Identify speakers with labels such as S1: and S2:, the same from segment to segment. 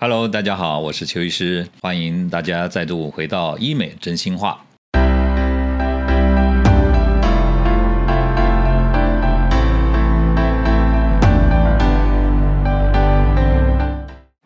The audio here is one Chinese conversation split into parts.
S1: Hello，大家好，我是邱医师，欢迎大家再度回到医美真心话。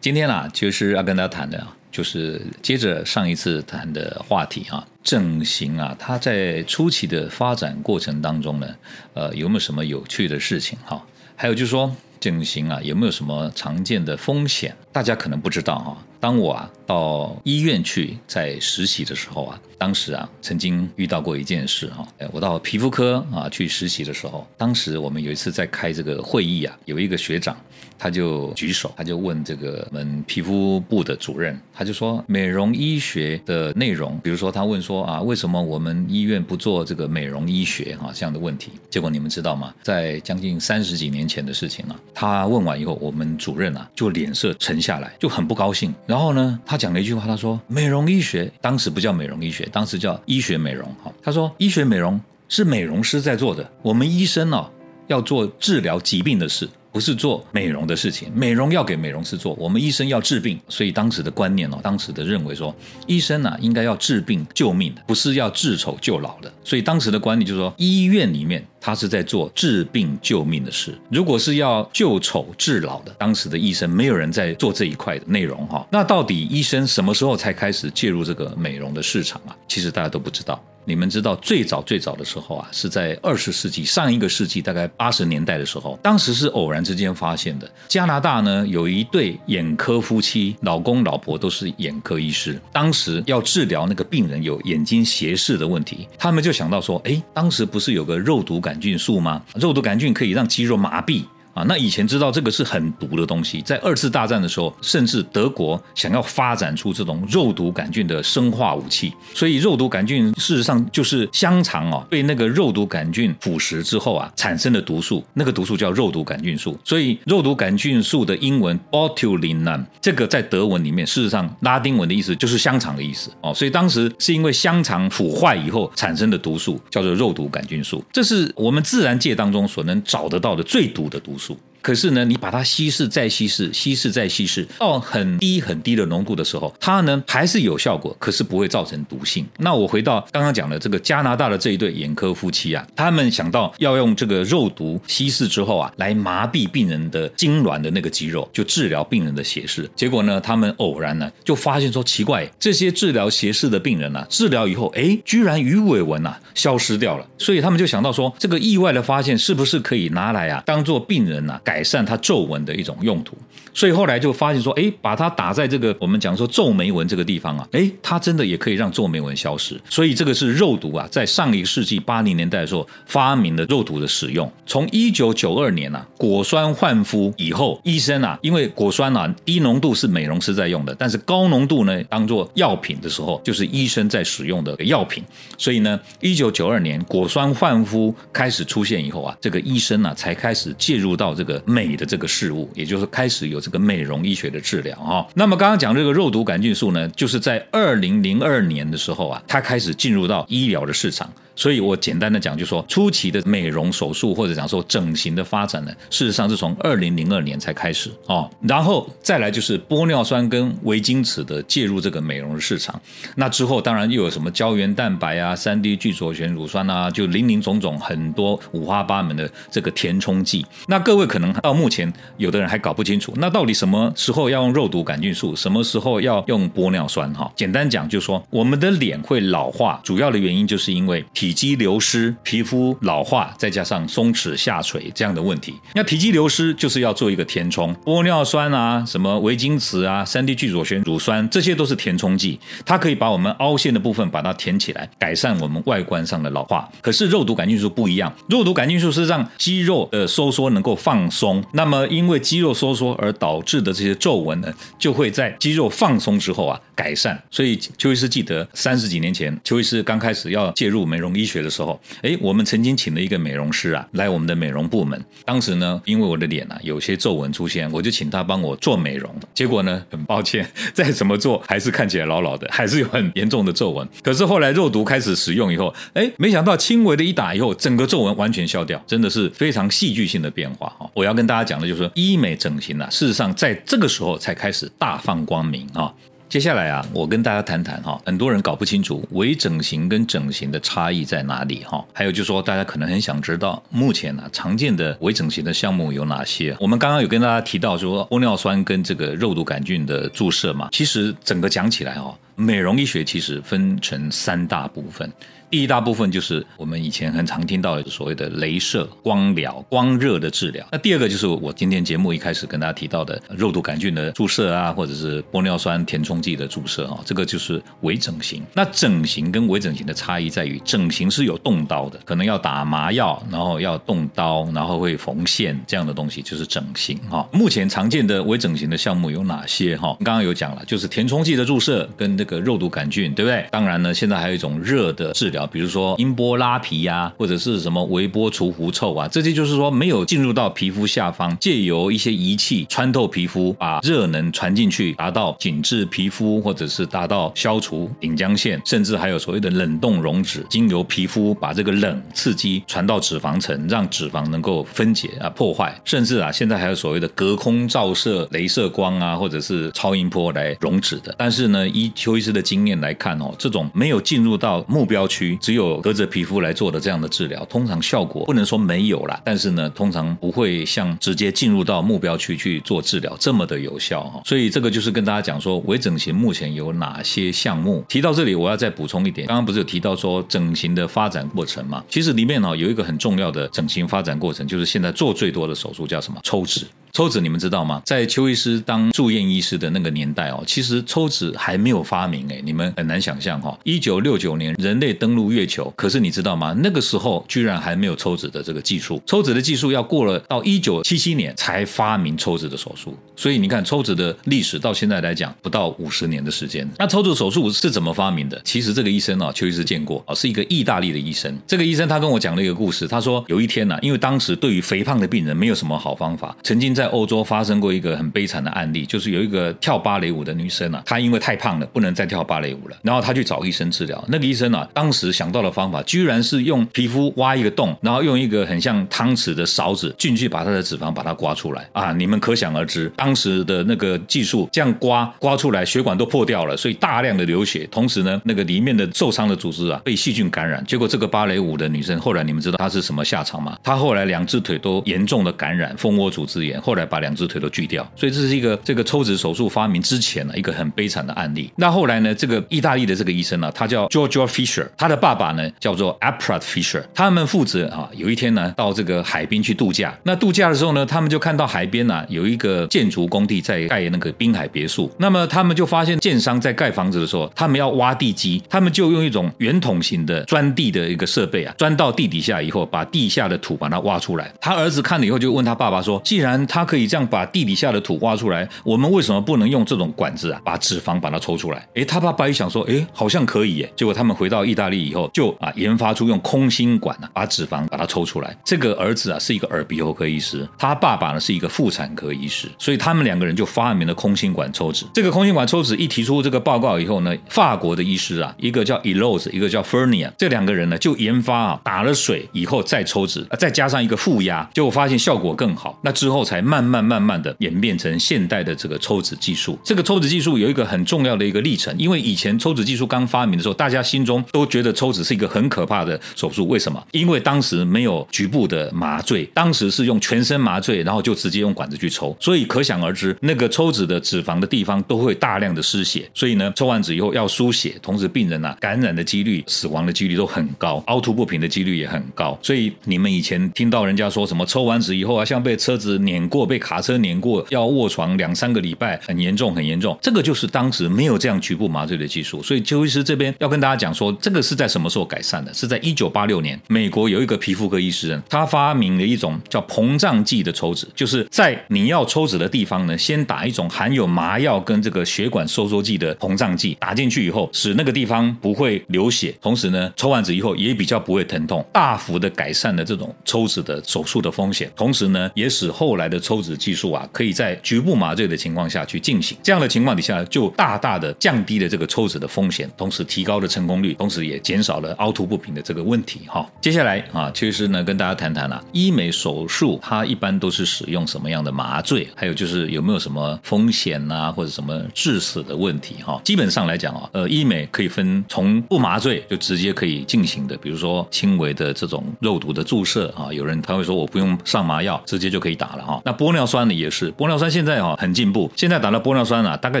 S1: 今天呢啊，就是要跟大家谈的，就是接着上一次谈的话题啊，整形啊，它在初期的发展过程当中呢，呃，有没有什么有趣的事情哈？还有就是说。整形啊，有没有什么常见的风险？大家可能不知道哈。当我啊到医院去在实习的时候啊，当时啊曾经遇到过一件事哈。我到皮肤科啊去实习的时候，当时我们有一次在开这个会议啊，有一个学长他就举手，他就问这个我们皮肤部的主任，他就说美容医学的内容，比如说他问说啊，为什么我们医院不做这个美容医学哈这样的问题？结果你们知道吗？在将近三十几年前的事情了，他问完以后，我们主任啊就脸色沉下来，就很不高兴。然后然后呢，他讲了一句话，他说：“美容医学当时不叫美容医学，当时叫医学美容。哈，他说医学美容是美容师在做的，我们医生呢要做治疗疾病的事。”不是做美容的事情，美容要给美容师做。我们医生要治病，所以当时的观念哦，当时的认为说，医生呢应该要治病救命的，不是要治丑救老的。所以当时的观念就是说，医院里面他是在做治病救命的事。如果是要救丑治老的，当时的医生没有人在做这一块的内容哈。那到底医生什么时候才开始介入这个美容的市场啊？其实大家都不知道。你们知道最早最早的时候啊，是在二十世纪上一个世纪大概八十年代的时候，当时是偶然之间发现的。加拿大呢有一对眼科夫妻，老公老婆都是眼科医师，当时要治疗那个病人有眼睛斜视的问题，他们就想到说，哎，当时不是有个肉毒杆菌素吗？肉毒杆菌可以让肌肉麻痹。啊，那以前知道这个是很毒的东西，在二次大战的时候，甚至德国想要发展出这种肉毒杆菌的生化武器，所以肉毒杆菌事实上就是香肠哦，被那个肉毒杆菌腐蚀之后啊，产生的毒素，那个毒素叫肉毒杆菌素。所以肉毒杆菌素的英文 botulinum，这个在德文里面，事实上拉丁文的意思就是香肠的意思哦。所以当时是因为香肠腐坏以后产生的毒素叫做肉毒杆菌素，这是我们自然界当中所能找得到的最毒的毒素。可是呢，你把它稀释再稀释，稀释再稀释到很低很低的浓度的时候，它呢还是有效果，可是不会造成毒性。那我回到刚刚讲的这个加拿大的这一对眼科夫妻啊，他们想到要用这个肉毒稀释之后啊，来麻痹病人的痉挛的那个肌肉，就治疗病人的斜视。结果呢，他们偶然呢就发现说奇怪，这些治疗斜视的病人呢，治疗以后，哎，居然鱼尾纹呐消失掉了。所以他们就想到说，这个意外的发现是不是可以拿来啊，当做病人呐改。改善它皱纹的一种用途，所以后来就发现说，哎，把它打在这个我们讲说皱眉纹这个地方啊，哎，它真的也可以让皱眉纹消失。所以这个是肉毒啊，在上一个世纪八零年代的时候发明的肉毒的使用。从一九九二年啊，果酸焕肤以后，医生啊，因为果酸啊低浓度是美容师在用的，但是高浓度呢当做药品的时候，就是医生在使用的药品。所以呢，一九九二年果酸焕肤开始出现以后啊，这个医生呢才开始介入到这个。美的这个事物，也就是开始有这个美容医学的治疗哈。那么刚刚讲这个肉毒杆菌素呢，就是在二零零二年的时候啊，它开始进入到医疗的市场。所以我简单的讲，就说初期的美容手术或者讲说整形的发展呢，事实上是从二零零二年才开始哦。然后再来就是玻尿酸跟维晶齿的介入这个美容市场。那之后当然又有什么胶原蛋白啊、三 D 聚左旋乳酸啊，就林林总总很多五花八门的这个填充剂。那各位可能到目前有的人还搞不清楚，那到底什么时候要用肉毒杆菌素，什么时候要用玻尿酸？哈，简单讲就说我们的脸会老化，主要的原因就是因为体体积流失、皮肤老化，再加上松弛下垂这样的问题。那体积流失就是要做一个填充，玻尿酸啊、什么维晶瓷啊、三 D 聚左旋乳酸，这些都是填充剂，它可以把我们凹陷的部分把它填起来，改善我们外观上的老化。可是肉毒杆菌素不一样，肉毒杆菌素是让肌肉的收缩能够放松，那么因为肌肉收缩而导致的这些皱纹呢，就会在肌肉放松之后啊改善。所以邱医师记得三十几年前，邱医师刚开始要介入美容。医学的时候，哎，我们曾经请了一个美容师啊来我们的美容部门。当时呢，因为我的脸啊有些皱纹出现，我就请他帮我做美容。结果呢，很抱歉，再怎么做还是看起来老老的，还是有很严重的皱纹。可是后来肉毒开始使用以后，哎，没想到轻微的一打以后，整个皱纹完全消掉，真的是非常戏剧性的变化哈。我要跟大家讲的就是，医美整形啊，事实上在这个时候才开始大放光明啊。接下来啊，我跟大家谈谈哈，很多人搞不清楚微整形跟整形的差异在哪里哈。还有就是说，大家可能很想知道，目前呢常见的微整形的项目有哪些？我们刚刚有跟大家提到说，玻尿酸跟这个肉毒杆菌的注射嘛，其实整个讲起来哈，美容医学其实分成三大部分。第一大部分就是我们以前很常听到的所谓的镭射光疗、光热的治疗。那第二个就是我今天节目一开始跟大家提到的肉毒杆菌的注射啊，或者是玻尿酸填充剂的注射啊，这个就是微整形。那整形跟微整形的差异在于，整形是有动刀的，可能要打麻药，然后要动刀，然后会缝线这样的东西，就是整形哈。目前常见的微整形的项目有哪些哈？刚刚有讲了，就是填充剂的注射跟那个肉毒杆菌，对不对？当然呢，现在还有一种热的治疗。比如说音波拉皮呀，或者是什么微波除狐臭啊，这些就是说没有进入到皮肤下方，借由一些仪器穿透皮肤，把热能传进去，达到紧致皮肤，或者是达到消除顶浆腺，甚至还有所谓的冷冻溶脂，经由皮肤把这个冷刺激传到脂肪层，让脂肪能够分解啊破坏，甚至啊现在还有所谓的隔空照射、镭射光啊，或者是超音波来溶脂的。但是呢，依邱医师的经验来看哦，这种没有进入到目标区。只有隔着皮肤来做的这样的治疗，通常效果不能说没有啦，但是呢，通常不会像直接进入到目标区去做治疗这么的有效哈。所以这个就是跟大家讲说，微整形目前有哪些项目。提到这里，我要再补充一点，刚刚不是有提到说整形的发展过程嘛？其实里面呢有一个很重要的整形发展过程，就是现在做最多的手术叫什么？抽脂。抽脂你们知道吗？在邱医师当住院医师的那个年代哦，其实抽脂还没有发明哎，你们很难想象哈。一九六九年人类登陆月球，可是你知道吗？那个时候居然还没有抽脂的这个技术，抽脂的技术要过了到一九七七年才发明抽脂的手术。所以你看抽脂的历史到现在来讲不到五十年的时间。那抽脂手术是怎么发明的？其实这个医生啊，邱医师见过啊，是一个意大利的医生。这个医生他跟我讲了一个故事，他说有一天呢，因为当时对于肥胖的病人没有什么好方法，曾经在欧洲发生过一个很悲惨的案例，就是有一个跳芭蕾舞的女生啊，她因为太胖了，不能再跳芭蕾舞了，然后她去找医生治疗。那个医生啊，当时想到的方法，居然是用皮肤挖一个洞，然后用一个很像汤匙的勺子进去把她的脂肪把它刮出来啊！你们可想而知，当时的那个技术，这样刮刮出来，血管都破掉了，所以大量的流血，同时呢，那个里面的受伤的组织啊，被细菌感染。结果这个芭蕾舞的女生后来，你们知道她是什么下场吗？她后来两只腿都严重的感染蜂窝组织炎，后来把两只腿都锯掉，所以这是一个这个抽脂手术发明之前呢一个很悲惨的案例。那后来呢，这个意大利的这个医生呢，他叫 George Fisher，他的爸爸呢叫做 Aprat Fisher，他们负责啊，有一天呢到这个海滨去度假。那度假的时候呢，他们就看到海边呢有一个建筑工地在盖那个滨海别墅。那么他们就发现建商在盖房子的时候，他们要挖地基，他们就用一种圆筒形的钻地的一个设备啊，钻到地底下以后，把地下的土把它挖出来。他儿子看了以后就问他爸爸说：“既然他他可以这样把地底下的土挖出来，我们为什么不能用这种管子啊，把脂肪把它抽出来？诶，他爸爸一想说，诶，好像可以耶。结果他们回到意大利以后，就啊研发出用空心管啊，把脂肪把它抽出来。这个儿子啊是一个耳鼻喉科医师，他爸爸呢是一个妇产科医师，所以他们两个人就发明了空心管抽脂。这个空心管抽脂一提出这个报告以后呢，法国的医师啊，一个叫 Elos，一个叫 Fernia，这两个人呢就研发啊，打了水以后再抽脂，再加上一个负压，结果发现效果更好。那之后才慢慢慢慢的演变成现代的这个抽脂技术。这个抽脂技术有一个很重要的一个历程，因为以前抽脂技术刚发明的时候，大家心中都觉得抽脂是一个很可怕的手术。为什么？因为当时没有局部的麻醉，当时是用全身麻醉，然后就直接用管子去抽，所以可想而知，那个抽脂的脂肪的地方都会大量的失血。所以呢，抽完脂以后要输血，同时病人啊感染的几率、死亡的几率都很高，凹凸不平的几率也很高。所以你们以前听到人家说什么抽完脂以后啊，像被车子碾过。过，被卡车碾过，要卧床两三个礼拜，很严重，很严重。这个就是当时没有这样局部麻醉的技术，所以邱医师这边要跟大家讲说，这个是在什么时候改善的？是在一九八六年，美国有一个皮肤科医师，他发明了一种叫膨胀剂的抽脂，就是在你要抽脂的地方呢，先打一种含有麻药跟这个血管收缩剂的膨胀剂，打进去以后，使那个地方不会流血，同时呢，抽完脂以后也比较不会疼痛，大幅的改善了这种抽脂的手术的风险，同时呢，也使后来的抽脂技术啊，可以在局部麻醉的情况下去进行。这样的情况底下，就大大的降低了这个抽脂的风险，同时提高了成功率，同时也减少了凹凸不平的这个问题。哈，接下来啊，其实呢，跟大家谈谈啊，医美手术它一般都是使用什么样的麻醉？还有就是有没有什么风险呐，或者什么致死的问题？哈，基本上来讲啊，呃，医美可以分从不麻醉就直接可以进行的，比如说轻微的这种肉毒的注射啊，有人他会说我不用上麻药，直接就可以打了哈。那玻尿酸呢也是，玻尿酸现在哈。很进步，现在打了玻尿酸啊，大概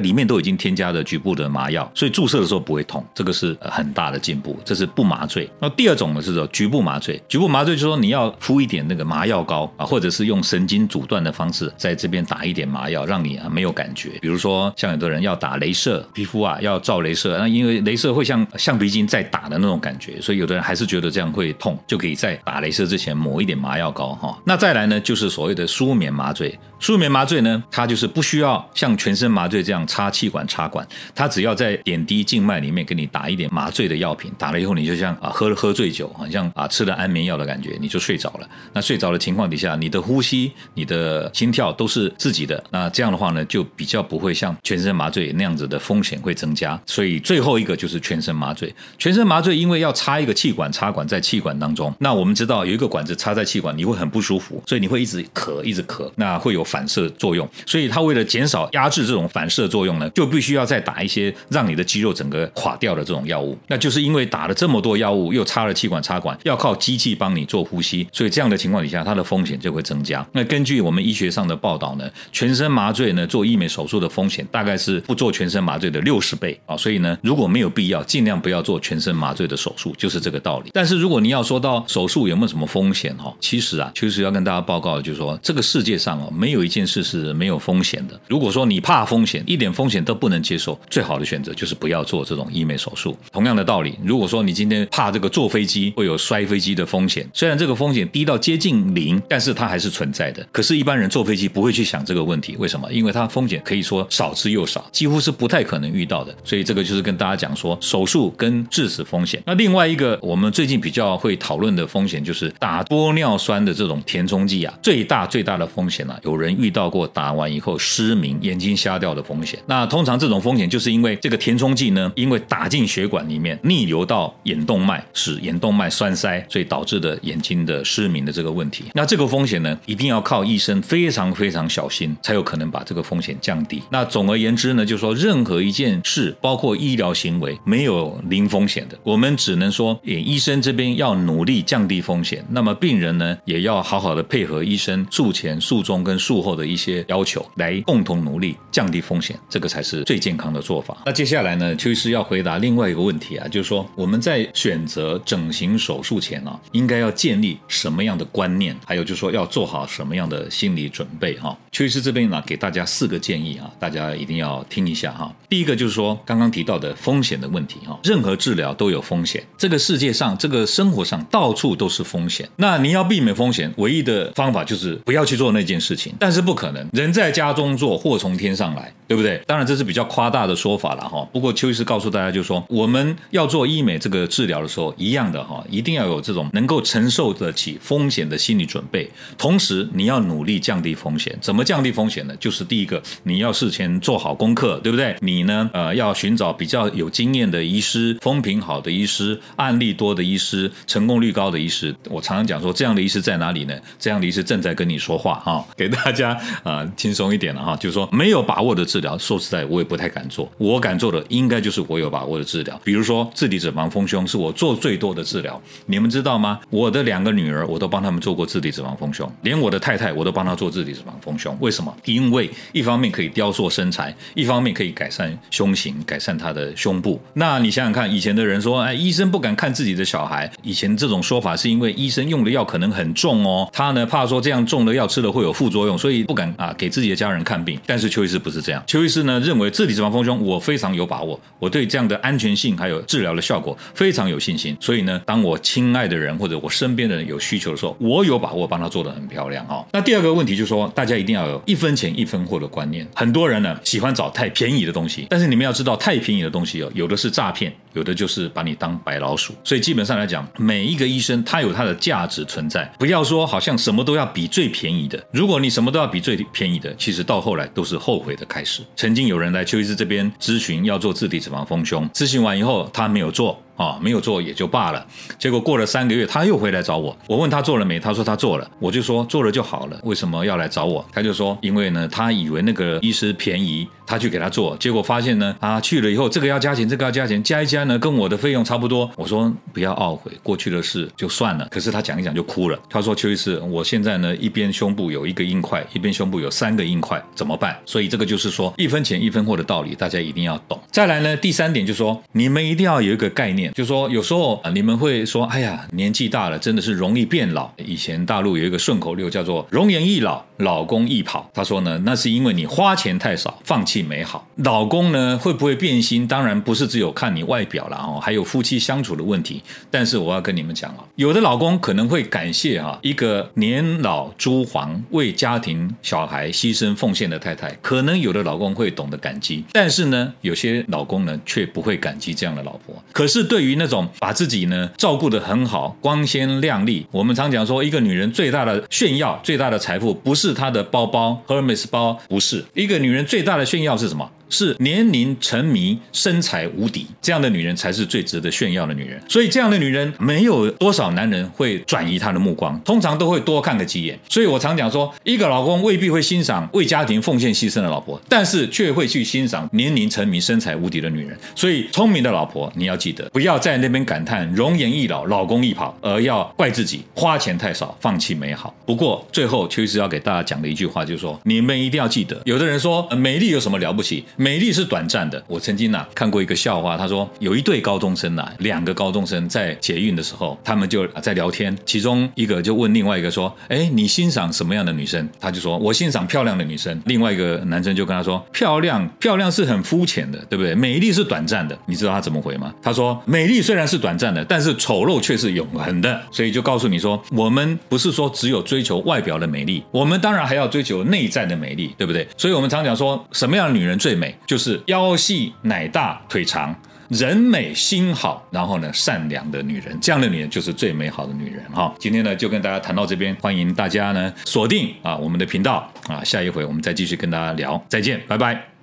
S1: 里面都已经添加了局部的麻药，所以注射的时候不会痛，这个是很大的进步，这是不麻醉。那第二种呢是说局部麻醉，局部麻醉就是说你要敷一点那个麻药膏啊，或者是用神经阻断的方式在这边打一点麻药，让你啊没有感觉。比如说像有的人要打镭射皮肤啊，要照镭射，那因为镭射会像橡皮筋在打的那种感觉，所以有的人还是觉得这样会痛，就可以在打镭射之前抹一点麻药膏哈。那再来呢就是所谓的舒眠麻麻醉睡眠麻醉呢它就是不需要像全身麻醉这样插气管插管，它只要在点滴静脉里面给你打一点麻醉的药品，打了以后你就像啊喝了喝醉酒，好像啊吃了安眠药的感觉，你就睡着了。那睡着的情况底下，你的呼吸、你的心跳都是自己的。那这样的话呢，就比较不会像全身麻醉那样子的风险会增加。所以最后一个就是全身麻醉。全身麻醉因为要插一个气管插管在气管当中，那我们知道有一个管子插在气管，你会很不舒服，所以你会一直咳一直咳，那会有反射作用。所以它为了减少压制这种反射作用呢，就必须要再打一些让你的肌肉整个垮掉的这种药物。那就是因为打了这么多药物，又插了气管插管，要靠机器帮你做呼吸，所以这样的情况底下，它的风险就会增加。那根据我们医学上的报道呢，全身麻醉呢做医美手术的风险大概是不做全身麻醉的六十倍啊。所以呢，如果没有必要，尽量不要做全身麻醉的手术，就是这个道理。但是如果你要说到手术有没有什么风险哈，其实啊，其实要跟大家报告就是说，这个世界上哦，没有有一件事是没有风险的。如果说你怕风险，一点风险都不能接受，最好的选择就是不要做这种医美手术。同样的道理，如果说你今天怕这个坐飞机会有摔飞机的风险，虽然这个风险低到接近零，但是它还是存在的。可是，一般人坐飞机不会去想这个问题，为什么？因为它风险可以说少之又少，几乎是不太可能遇到的。所以，这个就是跟大家讲说，手术跟致死风险。那另外一个，我们最近比较会讨论的风险，就是打玻尿酸的这种填充剂啊，最大最大的风险呢，有人遇到过打完以后失明、眼睛瞎掉的风险。那通常这种风险，就是因为这个填充剂呢，因为打进血管里面，逆流到眼动脉，使眼动脉栓塞，所以导致的眼睛的失明的这个问题。那这个风险呢，一定要靠医生非常非常小心，才有可能把这个风险降低。那总而言之呢，就是说任何一件事，包括医疗行为，没有零风险的。我们只能说，医生这边要努力降低风险，那么病人呢，也要好好的配合医生术前、术中跟术术后的一些要求，来共同努力降低风险，这个才是最健康的做法。那接下来呢，邱医师要回答另外一个问题啊，就是说我们在选择整形手术前啊，应该要建立什么样的观念，还有就是说要做好什么样的心理准备哈。邱医师这边呢，给大家四个建议啊，大家一定要听一下哈。第一个就是说刚刚提到的风险的问题哈，任何治疗都有风险，这个世界上这个生活上到处都是风险。那你要避免风险，唯一的方法就是不要去做那件事情。但是不可能，人在家中坐，祸从天上来，对不对？当然这是比较夸大的说法了哈。不过邱医师告诉大家，就是说我们要做医美这个治疗的时候，一样的哈，一定要有这种能够承受得起风险的心理准备。同时，你要努力降低风险。怎么降低风险呢？就是第一个，你要事前做好功课，对不对？你呢，呃，要寻找比较有经验的医师、风评好的医师、案例多的医师、成功率高的医师。我常常讲说，这样的医师在哪里呢？这样的医师正在跟你说话哈，给大家啊轻松一点了哈。就是说，没有把握的治疗，说实在，我也不太敢做。我敢做的，应该就是我有把握的治疗。比如说，自体脂肪丰胸是我做最多的治疗。你们知道吗？我的两个女儿，我都帮他们做过自体脂肪丰胸，连我的太太，我都帮她做自体脂肪丰胸。为什么？因为一方面可以雕塑身材，一方面可以改善胸型，改善她的胸部。那你想想看，以前的人说，哎，医生不敢看自己的小孩。以前这种说法是因为医生用的药可能很重哦，他呢怕说这样重的药吃了会有副作用，所以不敢啊给自己的家人看病。但是邱医师不是这样，邱医师呢认为自体脂肪丰胸我非常有把握，我对这样的安全性还有治疗的效果非常有信心。所以呢，当我亲爱的人或者我身边的人有需求的时候，我有把握帮他做得很漂亮哦。那第二个问题就是说，大家一定要有一分钱一分货的观念。很多人呢喜欢找太便宜的东西，但是你们要知道，太便宜的东西哦，有的是诈骗，有的就是把你当白老鼠。所以基本上来讲，每一个医生他有他的价值存在，不要说好像什么都要比最便宜的。如果你什么都要比最便宜的，其实到后来都是后悔的开始。曾经有人来邱医师这边咨询要做自体脂肪丰胸，咨询完以后他没有做。啊，没有做也就罢了。结果过了三个月，他又回来找我。我问他做了没，他说他做了。我就说做了就好了，为什么要来找我？他就说，因为呢，他以为那个医师便宜，他去给他做，结果发现呢，啊，去了以后这个要加钱，这个要加钱，加一加呢，跟我的费用差不多。我说不要懊悔，过去的事就算了。可是他讲一讲就哭了。他说邱医师，我现在呢一边胸部有一个硬块，一边胸部有三个硬块，怎么办？所以这个就是说一分钱一分货的道理，大家一定要懂。再来呢，第三点就是说，你们一定要有一个概念，就是说有时候。啊，你们会说，哎呀，年纪大了，真的是容易变老。以前大陆有一个顺口溜，叫做“容颜易老，老公易跑”。他说呢，那是因为你花钱太少，放弃美好。老公呢，会不会变心？当然不是只有看你外表了哦，还有夫妻相处的问题。但是我要跟你们讲啊，有的老公可能会感谢哈一个年老珠黄、为家庭小孩牺牲奉献的太太，可能有的老公会懂得感激。但是呢，有些老公呢，却不会感激这样的老婆。可是对于那种把自己呢照顾得很好，光鲜亮丽。我们常讲说，一个女人最大的炫耀、最大的财富，不是她的包包，Hermes 包，不是。一个女人最大的炫耀要是什么？是年龄沉迷、身材无敌，这样的女人才是最值得炫耀的女人。所以，这样的女人没有多少男人会转移她的目光，通常都会多看个几眼。所以我常讲说，一个老公未必会欣赏为家庭奉献牺牲的老婆，但是却会去欣赏年龄沉迷、身材无敌的女人。所以，聪明的老婆，你要记得，不要在那边感叹容颜易老、老公易跑，而要怪自己花钱太少，放弃美好。不过，最后邱医师要给大家讲的一句话，就是说，你们一定要记得，有的人说美丽有什么了不起？美丽是短暂的。我曾经呐看过一个笑话，他说有一对高中生呐，两个高中生在捷运的时候，他们就在聊天，其中一个就问另外一个说：“哎，你欣赏什么样的女生？”他就说：“我欣赏漂亮的女生。”另外一个男生就跟他说：“漂亮，漂亮是很肤浅的，对不对？美丽是短暂的。”你知道他怎么回吗？他说：“美丽虽然是短暂的，但是丑陋却是永恒的。”所以就告诉你说，我们不是说只有追求外表的美丽，我们当然还要追求内在的美丽，对不对？所以我们常讲说，什么样的女人最美？就是。腰细奶大腿长，人美心好，然后呢善良的女人，这样的女人就是最美好的女人哈。今天呢就跟大家谈到这边，欢迎大家呢锁定啊我们的频道啊，下一回我们再继续跟大家聊，再见，拜拜。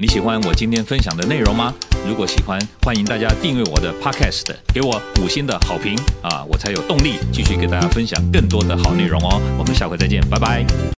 S1: 你喜欢我今天分享的内容吗？如果喜欢，欢迎大家订阅我的 Podcast，给我五星的好评啊，我才有动力继续给大家分享更多的好内容哦。我们下回再见，拜拜。